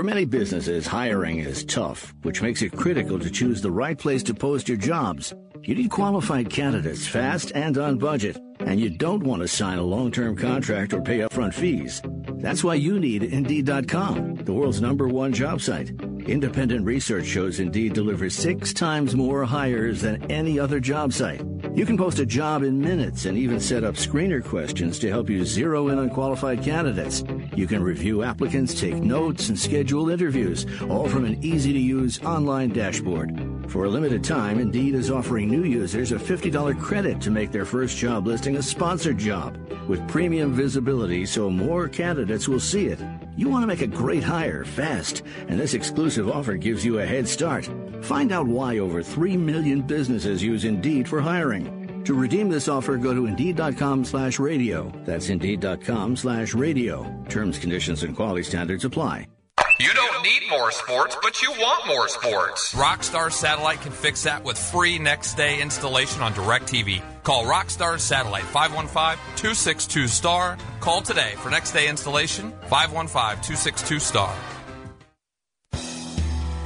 For many businesses, hiring is tough, which makes it critical to choose the right place to post your jobs. You need qualified candidates fast and on budget, and you don't want to sign a long-term contract or pay upfront fees. That's why you need Indeed.com, the world's number one job site. Independent research shows Indeed delivers six times more hires than any other job site. You can post a job in minutes and even set up screener questions to help you zero in on qualified candidates. You can review applicants, take notes, and schedule interviews, all from an easy to use online dashboard. For a limited time, Indeed is offering new users a $50 credit to make their first job listing a sponsored job with premium visibility so more candidates will see it. You want to make a great hire fast, and this exclusive offer gives you a head start. Find out why over 3 million businesses use Indeed for hiring. To redeem this offer, go to Indeed.com slash radio. That's Indeed.com slash radio. Terms, conditions, and quality standards apply. You don't need more sports, but you want more sports. Rockstar Satellite can fix that with free next day installation on DirecTV. Call Rockstar Satellite 515-262-STAR. Call today for next day installation 515-262-STAR.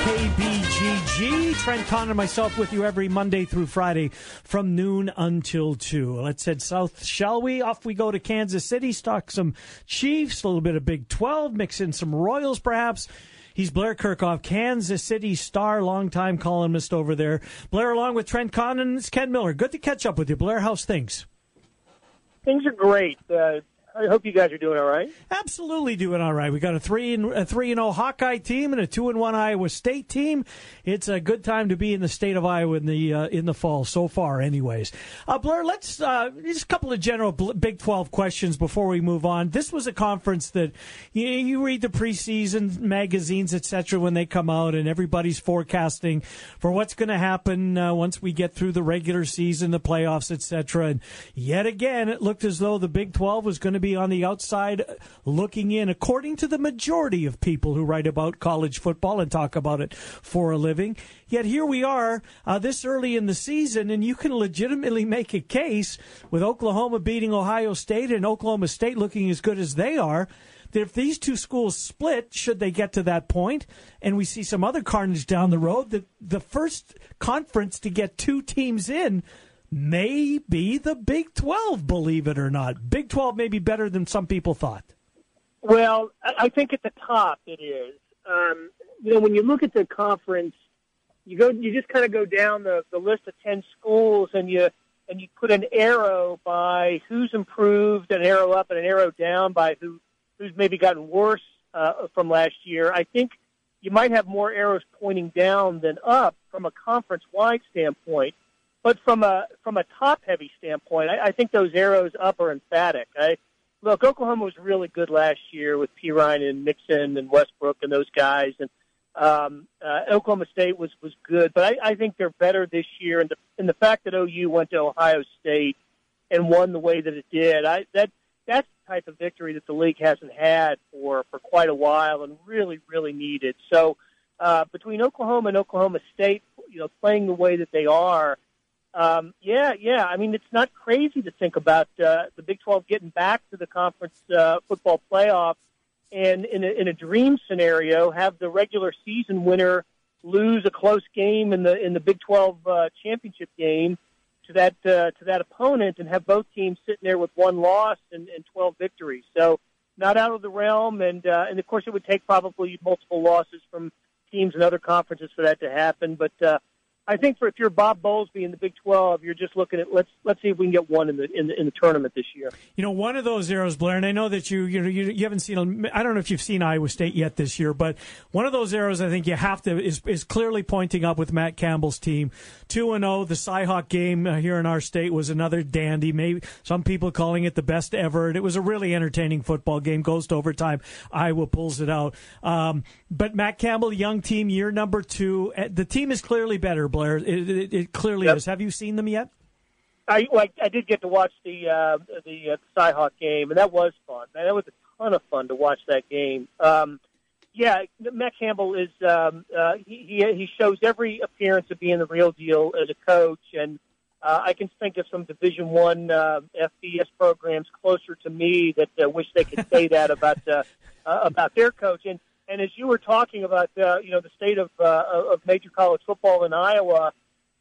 KBGG. Trent Condon, myself with you every Monday through Friday from noon until 2. Let's head south, shall we? Off we go to Kansas City, stock some Chiefs, a little bit of Big 12, mix in some Royals perhaps. He's Blair Kerkhoff, Kansas City star, longtime columnist over there. Blair, along with Trent Condon, it's Ken Miller. Good to catch up with you. Blair, how's things? Things are great. Uh, I hope you guys are doing all right. Absolutely doing all right. We got a three and a three and zero Hawkeye team and a two and one Iowa State team. It's a good time to be in the state of Iowa in the uh, in the fall so far. Anyways, uh, Blair, let's uh, just a couple of general Big Twelve questions before we move on. This was a conference that you, you read the preseason magazines, etc., when they come out, and everybody's forecasting for what's going to happen uh, once we get through the regular season, the playoffs, etc. And yet again, it looked as though the Big Twelve was going to be on the outside looking in, according to the majority of people who write about college football and talk about it for a living. Yet here we are uh, this early in the season, and you can legitimately make a case with Oklahoma beating Ohio State and Oklahoma State looking as good as they are. That if these two schools split, should they get to that point, and we see some other carnage down the road, that the first conference to get two teams in may be the Big 12, believe it or not. Big 12 may be better than some people thought. Well, I think at the top it is. Um, you know, when you look at the conference, you go, you just kind of go down the, the list of ten schools, and you and you put an arrow by who's improved, an arrow up, and an arrow down by who who's maybe gotten worse uh, from last year. I think you might have more arrows pointing down than up from a conference wide standpoint. But from a from a top heavy standpoint, I, I think those arrows up are emphatic. I look, Oklahoma was really good last year with Perine and Mixon and Westbrook and those guys, and um, uh, Oklahoma State was was good. But I, I think they're better this year, and the and the fact that OU went to Ohio State and won the way that it did, I that that's the type of victory that the league hasn't had for for quite a while, and really really needed. So uh, between Oklahoma and Oklahoma State, you know, playing the way that they are. Um, yeah, yeah. I mean, it's not crazy to think about uh, the Big 12 getting back to the conference uh, football playoff, and in a, in a dream scenario, have the regular season winner lose a close game in the in the Big 12 uh, championship game to that uh, to that opponent, and have both teams sitting there with one loss and, and 12 victories. So, not out of the realm, and uh, and of course, it would take probably multiple losses from teams in other conferences for that to happen, but. Uh, I think for if you're Bob Bowlesby in the Big 12, you're just looking at let's let's see if we can get one in the in the, in the tournament this year. You know, one of those arrows, Blair, and I know that you you you, haven't seen. I don't know if you've seen Iowa State yet this year, but one of those arrows I think you have to is is clearly pointing up with Matt Campbell's team. Two and zero. The Cyhawk game uh, here in our state was another dandy. Maybe some people calling it the best ever. And it was a really entertaining football game. Goes to overtime. Iowa pulls it out. Um, but Matt Campbell, young team, year number two. Uh, The team is clearly better, Blair. It, it, it clearly Yep. is. Have you seen them yet? I like I did get to watch the uh, the uh, Cyhawk game, and that was fun. Man, that was a ton of fun to watch that game. Um, yeah, Matt Campbell is um, uh, he, he he shows every appearance of being the real deal as a coach, and uh, I can think of some Division One uh, FBS programs closer to me that uh, wish they could say that about uh, uh, about their coach. And and as you were talking about, uh, you know, the state of uh, of major college football in Iowa,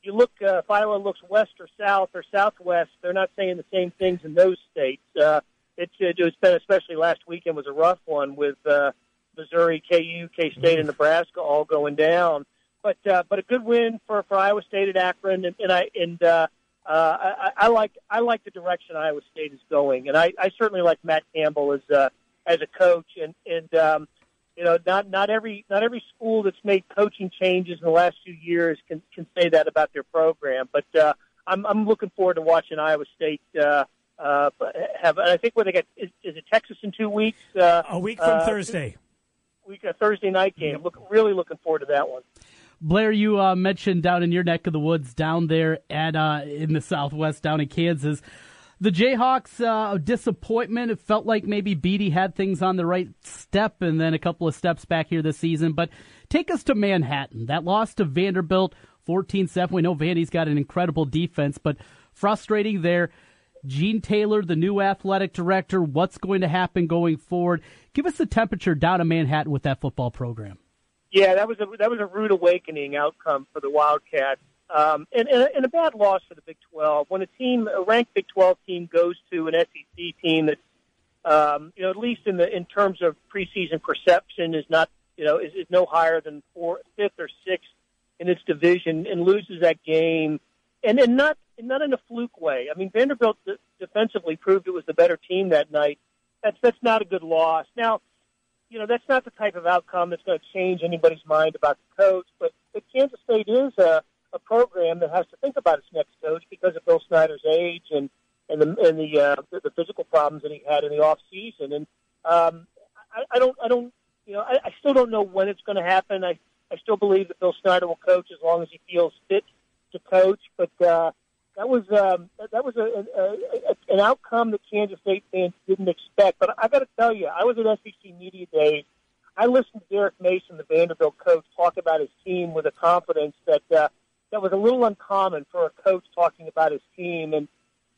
you look uh, if Iowa looks west or south or southwest, they're not saying the same things in those states. Uh, it's it's been especially last weekend was a rough one with uh, Missouri, KU, K State, and Nebraska all going down. but uh, but a good win for, for Iowa State at Akron, and, and I and uh, uh, I, I like I like the direction Iowa State is going, and I, I certainly like Matt Campbell as uh, as a coach, and and um, you know not not every not every school that's made coaching changes in the last few years can can say that about their program, but uh, I'm I'm looking forward to watching Iowa State. Uh, uh, have I think where they get is, is it Texas in two weeks? Uh, a week from uh, Thursday. Week a Thursday night game. Look, really looking forward to that one. Blair, you uh, mentioned down in your neck of the woods, down there at uh, in the Southwest, down in Kansas, the Jayhawks uh, disappointment. It felt like maybe Beaty had things on the right step, and then a couple of steps back here this season. But take us to Manhattan. That loss to Vanderbilt, 14-7. We know Vandy's got an incredible defense, but frustrating there. Gene Taylor, the new athletic director. What's going to happen going forward? Give us the temperature down in Manhattan with that football program. Yeah, that was a that was a rude awakening outcome for the Wildcats, um, and, and, and a bad loss for the Big 12. When a team, a ranked Big 12 team, goes to an SEC team that, um, you know, at least in the in terms of preseason perception, is not you know is, is no higher than four, fifth or sixth in its division, and loses that game, and and not not in a fluke way. I mean, Vanderbilt defensively proved it was the better team that night. That's that's not a good loss. Now you know, that's not the type of outcome that's going to change anybody's mind about the coach. But, but Kansas State is a, a program that has to think about its next coach because of Bill Snyder's age and and the and the uh, the, the physical problems that he had in the off season. And um, I, I don't I don't you know I, I still don't know when it's going to happen. I I still believe that Bill Snyder will coach as long as he feels fit to coach. But uh, that was um, that was a, a, a, an outcome that Kansas State fans didn't expect. But I got to tell you, I was at SEC Media Days. I listened to Derek Mason, the Vanderbilt coach, talk about his team with a confidence that uh, that was a little uncommon for a coach talking about his team, and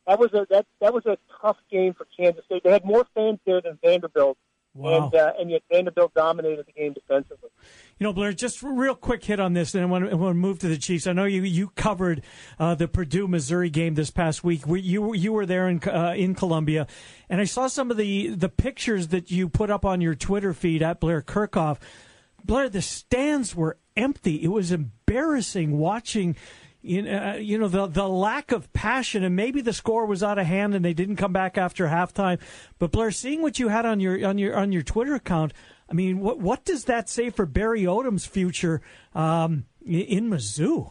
that was a that that was a tough game for Kansas State. They had more fans there than Vanderbilt, Wow. and uh, and yet Vanderbilt dominated the game defensively. You know, Blair, just a real quick hit on this, and I want to, I want to move to the Chiefs. I know you you covered uh, the Purdue Missouri game this past week. We, you you were there in uh, in Columbia, and I saw some of the the pictures that you put up on your Twitter feed at Blair Kerkhoff. Blair, the stands were empty. It was embarrassing watching. You know, uh, you know the the lack of passion, and maybe the score was out of hand, and they didn't come back after halftime. But Blair, seeing what you had on your on your on your Twitter account, I mean, what what does that say for Barry Odom's future um, in Mizzou?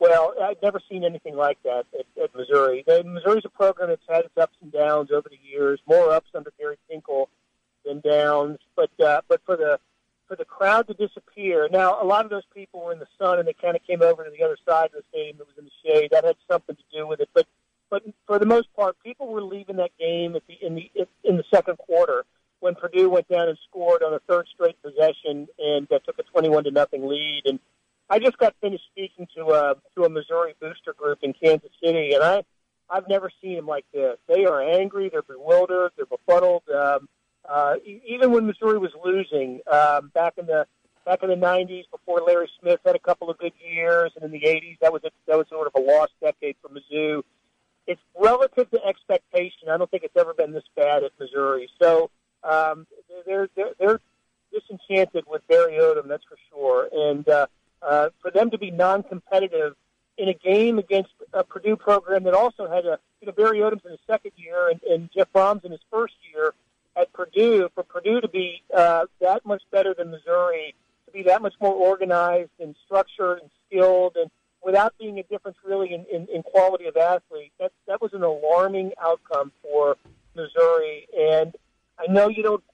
Well, I've never seen anything like that at, at Missouri. The, Missouri's a program that's had its ups and downs over the years, more ups under Gary Pinkel than downs. But uh, but for the for the crowd to disappear, now a lot of those people were in the sun and they kind of came over to the other side of the stadium that was in the shade. That had something to do with it. But but for the most part, people were leaving that game at the in the in the second quarter when Purdue went down and scored on a third straight possession and uh, took a twenty-one to nothing lead. And I just got finished speaking to a to a Missouri booster group in Kansas City, and I I've never seen them like this. They are angry, they're bewildered, they're befuddled. Um, uh, even when Missouri was losing um, back in the back in the '90s, before Larry Smith had a couple of good years, and in the '80s, that was a, that was sort of a lost decade for Mizzou. It's relative to expectation. I don't think it's ever been this bad at Missouri. So um, they're, they're they're disenchanted with Barry Odom, that's for sure. And uh, uh, for them to be non-competitive in a game against a Purdue program that also had a you know Barry Odom's in his second year and, and Jeff Brohm's in his first year at Purdue, for Purdue to be uh, that much better than Missouri, to be that much more organized and structured and skilled, and without being a difference really in, in, in quality of athlete, that that was an alarming outcome for Missouri. And I know you don't.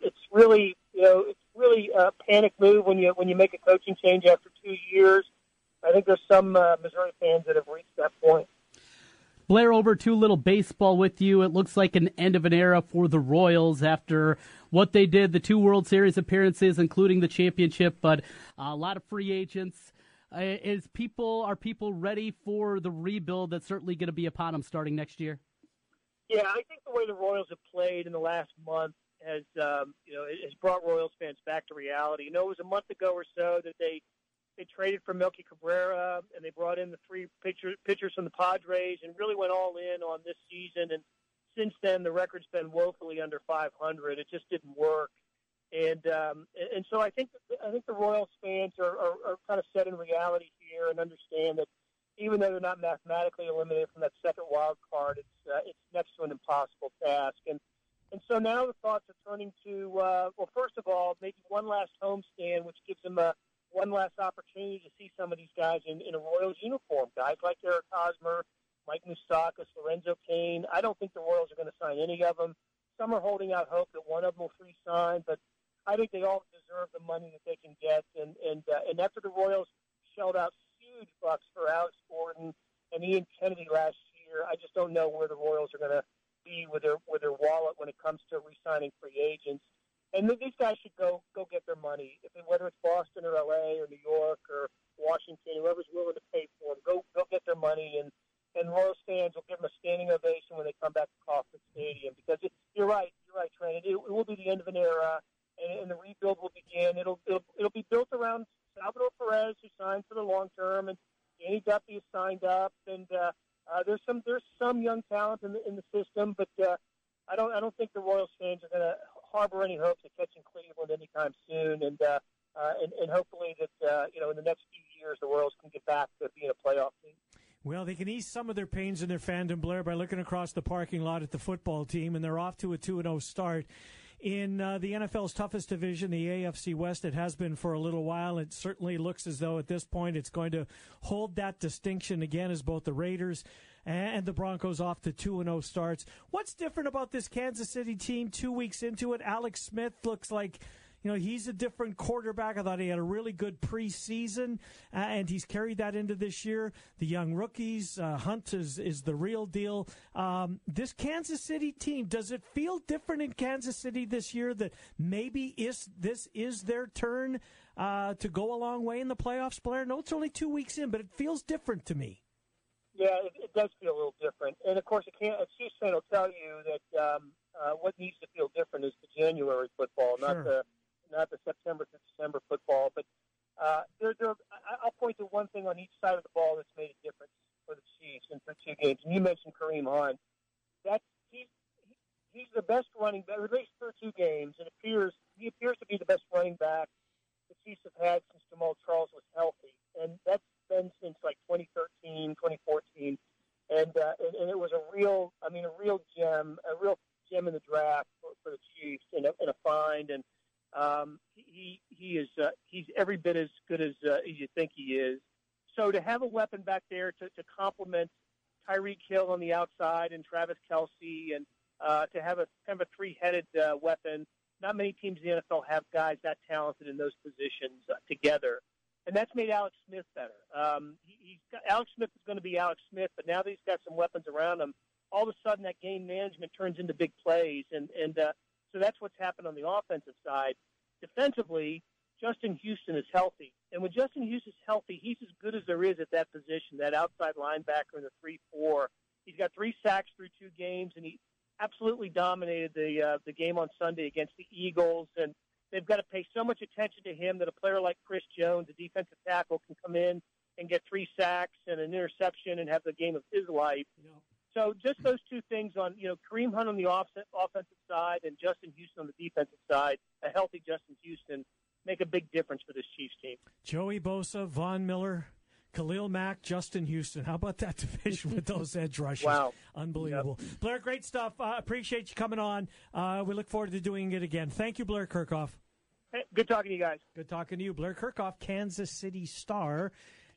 It's really you know it's really a panic move when you when you make a coaching change after two years. I think there's some uh, Missouri fans that have reached that point. Blair, over to little baseball with you. It looks like an end of an era for the Royals after what they did, the two World Series appearances, including the championship, but a lot of free agents. Uh, is people are people ready for the rebuild that's certainly going to be upon them starting next year? Yeah, I think the way the Royals have played in the last month has, um, you know, has brought Royals fans back to reality. You know, it was a month ago or so that they they traded for Melky Cabrera and they brought in the three pitcher, pitchers from the Padres and really went all in on this season. And since then, the record's been woefully under 500. It just didn't work. And um, and so I think I think the Royals fans are, are, are kind of set in reality here and understand that even though they're not mathematically eliminated from that second wild card, it's uh, it's next to an impossible task. And and so now the thoughts are turning to uh, well, first of all, maybe one last homestand, which gives them a one last opportunity to see some of these guys in, in a Royals uniform. Guys like Eric Hosmer, Mike Moustakas, Lorenzo Cain. I don't think the Royals are going to sign any of them. Some are holding out hope that one of them will free sign, but I think they all deserve the money that they can get. And and uh, and after the Royals shelled out huge bucks for Alex Gordon and Ian Kennedy last year, I just don't know where the Royals are going to be with their with their wallet when it comes to re-signing free agents. And these guys should go go get their money, if whether it's Boston or L.A. or New York or Washington, whoever's willing to pay for them, go go get their money and and Royals fans will give them a standing ovation when they come back to Kauffman Stadium because it, you're right, you're right, Trent. It, it will be the end of an era, and, and the rebuild will begin. It'll, it'll it'll be built around Salvador Perez, who signed for the long term, and Danny Duffy has signed up, and uh, uh, there's some there's some young talent in the in the system, but uh, I don't I don't think the Royals fans are going to harbor any hopes of catching Cleveland anytime soon, and uh, uh, and, and hopefully that uh, you know in the next few years the Royals can get back to being a playoff team. Well, they can ease some of their pains in their fandom, Blair, by looking across the parking lot at the football team, and they're off to a 2 0 start. In uh, the NFL's toughest division, the AFC West, it has been for a little while. It certainly looks as though at this point it's going to hold that distinction again as both the Raiders and the Broncos off to 2 0 starts. What's different about this Kansas City team two weeks into it? Alex Smith looks like you know, he's a different quarterback. I thought he had a really good preseason, uh, and he's carried that into this year. The young rookies, uh, Hunt is, is the real deal. Um, this Kansas City team, does it feel different in Kansas City this year that maybe is this is their turn uh, to go a long way in the playoffs, Blair? No, it's only two weeks in, but it feels different to me. Yeah, it, it does feel a little different. And of course, it can't, Chiefs fan will tell you that um, uh, what needs to feel different is the January football, Sure. not the not the September to December football. But uh, there, there, I'll point to one thing on each side of the ball that's made a difference for the Chiefs in for two games. And you mentioned Kareem Hunt. That's he's he's the best running back, at least through two games. It appears he appears to be the best running back the Chiefs have had since Jamaal Charles was healthy, and that's been since like 2013, 2014. And, uh, and and it was a real, I mean, a real gem, a real gem in the draft for, for the Chiefs, and a, and a find. And um, he he is uh, he's every bit as good as uh, as you think he is. So to have a weapon back there to, to complement Tyreek Hill on the outside and Travis Kelce, and uh, to have a kind of a three-headed uh, weapon. Not many teams in the NFL have guys that talented in those positions uh, together, and that's made Alex Smith better. Um, he, got, Alex Smith is going to be Alex Smith, but now that he's got some weapons around him, all of a sudden that game management turns into big plays, and and uh, so that's what's happened on the offensive side. Defensively, Justin Houston is healthy, and when Justin Houston's healthy, he's as good as there is at that position, that outside linebacker in the three-four. He's got three sacks through two games, and he absolutely dominated the uh, the game on Sunday against the Eagles. And they've got to pay so much attention to him that a player like Chris Jones, a defensive tackle, can come in and get three sacks and an interception and have the game of his life. So just those two things on you know Kareem Hunt on the offset, offensive side and Justin Houston on the defensive side, a healthy Justin Houston make a big difference for this Chiefs team. Joey Bosa, Von Miller, Khalil Mack, Justin Houston. How about that division with those edge rushers? Wow. Unbelievable. Blair, great stuff. Uh, appreciate you coming on. Uh, we look forward to doing it again. Thank you, Blair Kerkhoff. Hey, good talking to you guys. Good talking to you. Blair Kerkhoff, Kansas City Star,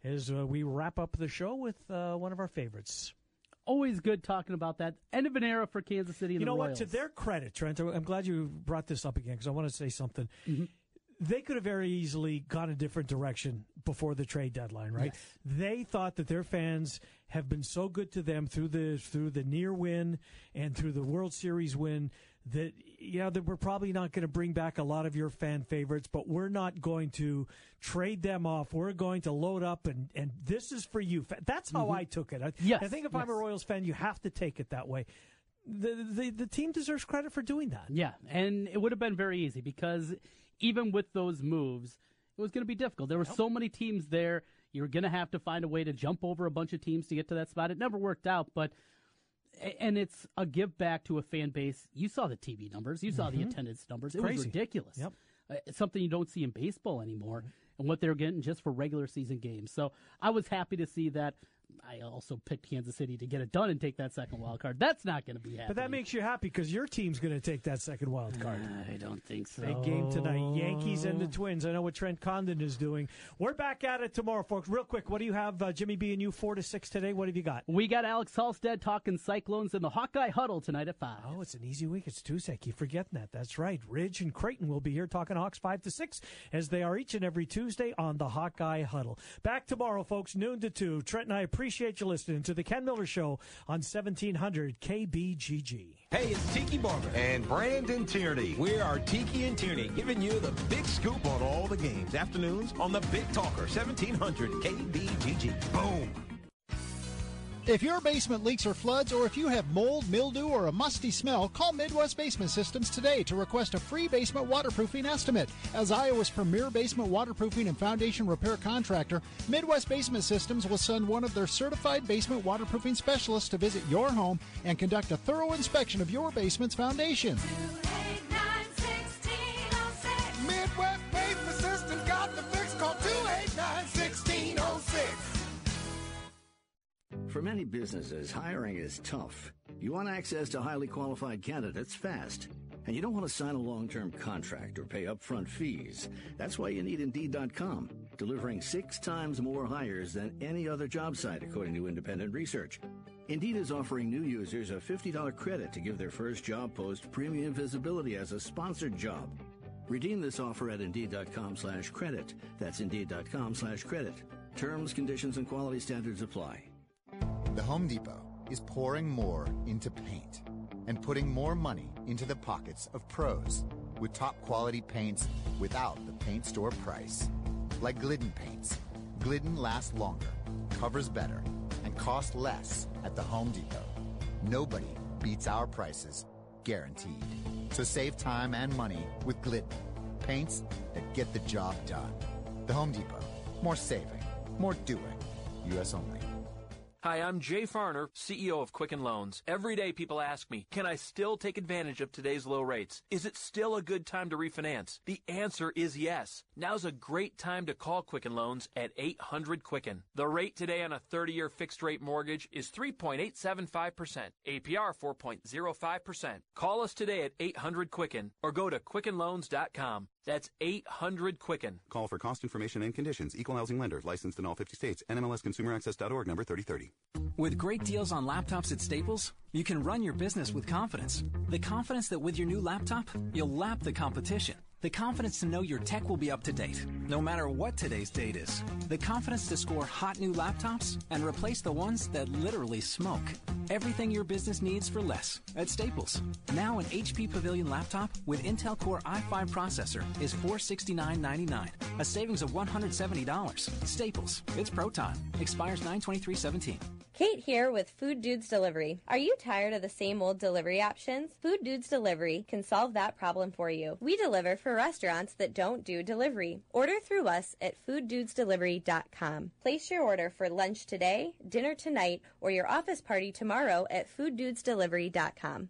as uh, we wrap up the show with uh, one of our favorites. Always good talking about that end of an era for Kansas City. And You know the what? To their credit, Trent, I'm glad you brought this up again because I want to say something. They could have very easily gone a different direction before the trade deadline, right? They thought that their fans have been so good to them through the through the near win and through the World Series win that yeah, that we're probably not going to bring back a lot of your fan favorites, but we're not going to trade them off. We're going to load up and and this is for you. That's how Mhm. I took it. I, Yes, I think if I'm a. Royals fan, you have to take it that way. The, the the team deserves credit for doing that. Yeah, and it would have been very easy because even with those moves, it was going to be difficult. There were so many teams there. You were going to have to find a way to jump over a bunch of teams to get to that spot. It never worked out, but and it's a give back to a fan base. You saw the TV numbers, you saw the Mhm. attendance numbers. It was ridiculous. Yep. Uh, it's something you don't see in baseball anymore, and what they're getting just for regular season games. So I was happy to see that. I also picked Kansas City to get it done and take that second wild card. That's not going to be happening. But that makes you happy because your team's going to take that second wild card. I don't think so. Big game tonight. Yankees and the Twins. I know what Trent Condon is doing. We're back at it tomorrow, folks. Real quick, what do you have, uh, Jimmy B and you, 4 to 6 today? What have you got? We got Alex Halsted talking Cyclones in the Hawkeye Huddle tonight at 5. Oh, it's an easy week. It's Tuesday. I keep forgetting that. That's right. Ridge and Creighton will be here talking Hawks 5 to 6 as they are each and every Tuesday on the Hawkeye Huddle. Back tomorrow, folks, noon to 2. Trent and I appreciate you listening to the Ken Miller Show on 1700 KBGG. Hey, it's Tiki Barber and Brandon Tierney. We are Tiki and Tierney, giving you the big scoop on all the games. Afternoons on the Big Talker, 1700 KBGG. Boom. If your basement leaks or floods, or if you have mold, mildew, or a musty smell, call Midwest Basement Systems today to request a free basement waterproofing estimate. As Iowa's premier basement waterproofing and foundation repair contractor, Midwest Basement Systems will send one of their certified basement waterproofing specialists to visit your home and conduct a thorough inspection of your basement's foundation. For many businesses, hiring is tough. You want access to highly qualified candidates fast. And you don't want to sign a long term contract or pay upfront fees. That's why you need Indeed.com, delivering six times more hires than any other job site, according to independent research. Indeed is offering new users a $50 credit to give their first job post premium visibility as a sponsored job. Redeem this offer at Indeed.com slash credit. That's Indeed.com slash credit. Terms, conditions, and quality standards apply. The Home Depot is pouring more into paint and putting more money into the pockets of pros with top quality paints without the paint store price. Like Glidden paints. Glidden lasts longer, covers better, and costs less at the Home Depot. Nobody beats our prices, guaranteed. So save time and money with Glidden. Paints that get the job done. The Home Depot. More saving, more doing. U.S. only. Hi, I'm Jay Farner, CEO of Quicken Loans. Every day people ask me, can I still take advantage of today's low rates? Is it still a good time to refinance? The answer is yes. Now's a great time to call Quicken Loans at 800 Quicken. The rate today on a 30-year fixed rate mortgage is 3.875%, APR 4.05%. Call us today at 800 Quicken or go to quickenloans.com. That's 800 Quicken. Call for cost information and conditions. Equal housing lender. Licensed in all 50 states. NMLSConsumerAccess.org number 3030. With great deals on laptops at Staples, you can run your business with confidence. The confidence that with your new laptop, you'll lap the competition. The confidence to know your tech will be up to date, no matter what today's date is. The confidence to score hot new laptops and replace the ones that literally smoke. Everything your business needs for less at Staples. Now an HP Pavilion laptop with Intel Core i5 processor is $469.99, a savings of $170. Staples. It's pro time. Expires 92317. Kate here with Food Dudes Delivery. Are you tired of the same old delivery options? Food Dudes Delivery can solve that problem for you. We deliver for restaurants that don't do delivery. Order through us at fooddudesdelivery.com. Place your order for lunch today, dinner tonight, or your office party tomorrow at fooddudesdelivery.com.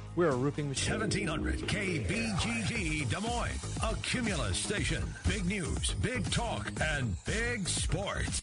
We're a roofing machine. 1700 KBGG Des Moines, a Cumulus station. Big news, big talk, and big sports.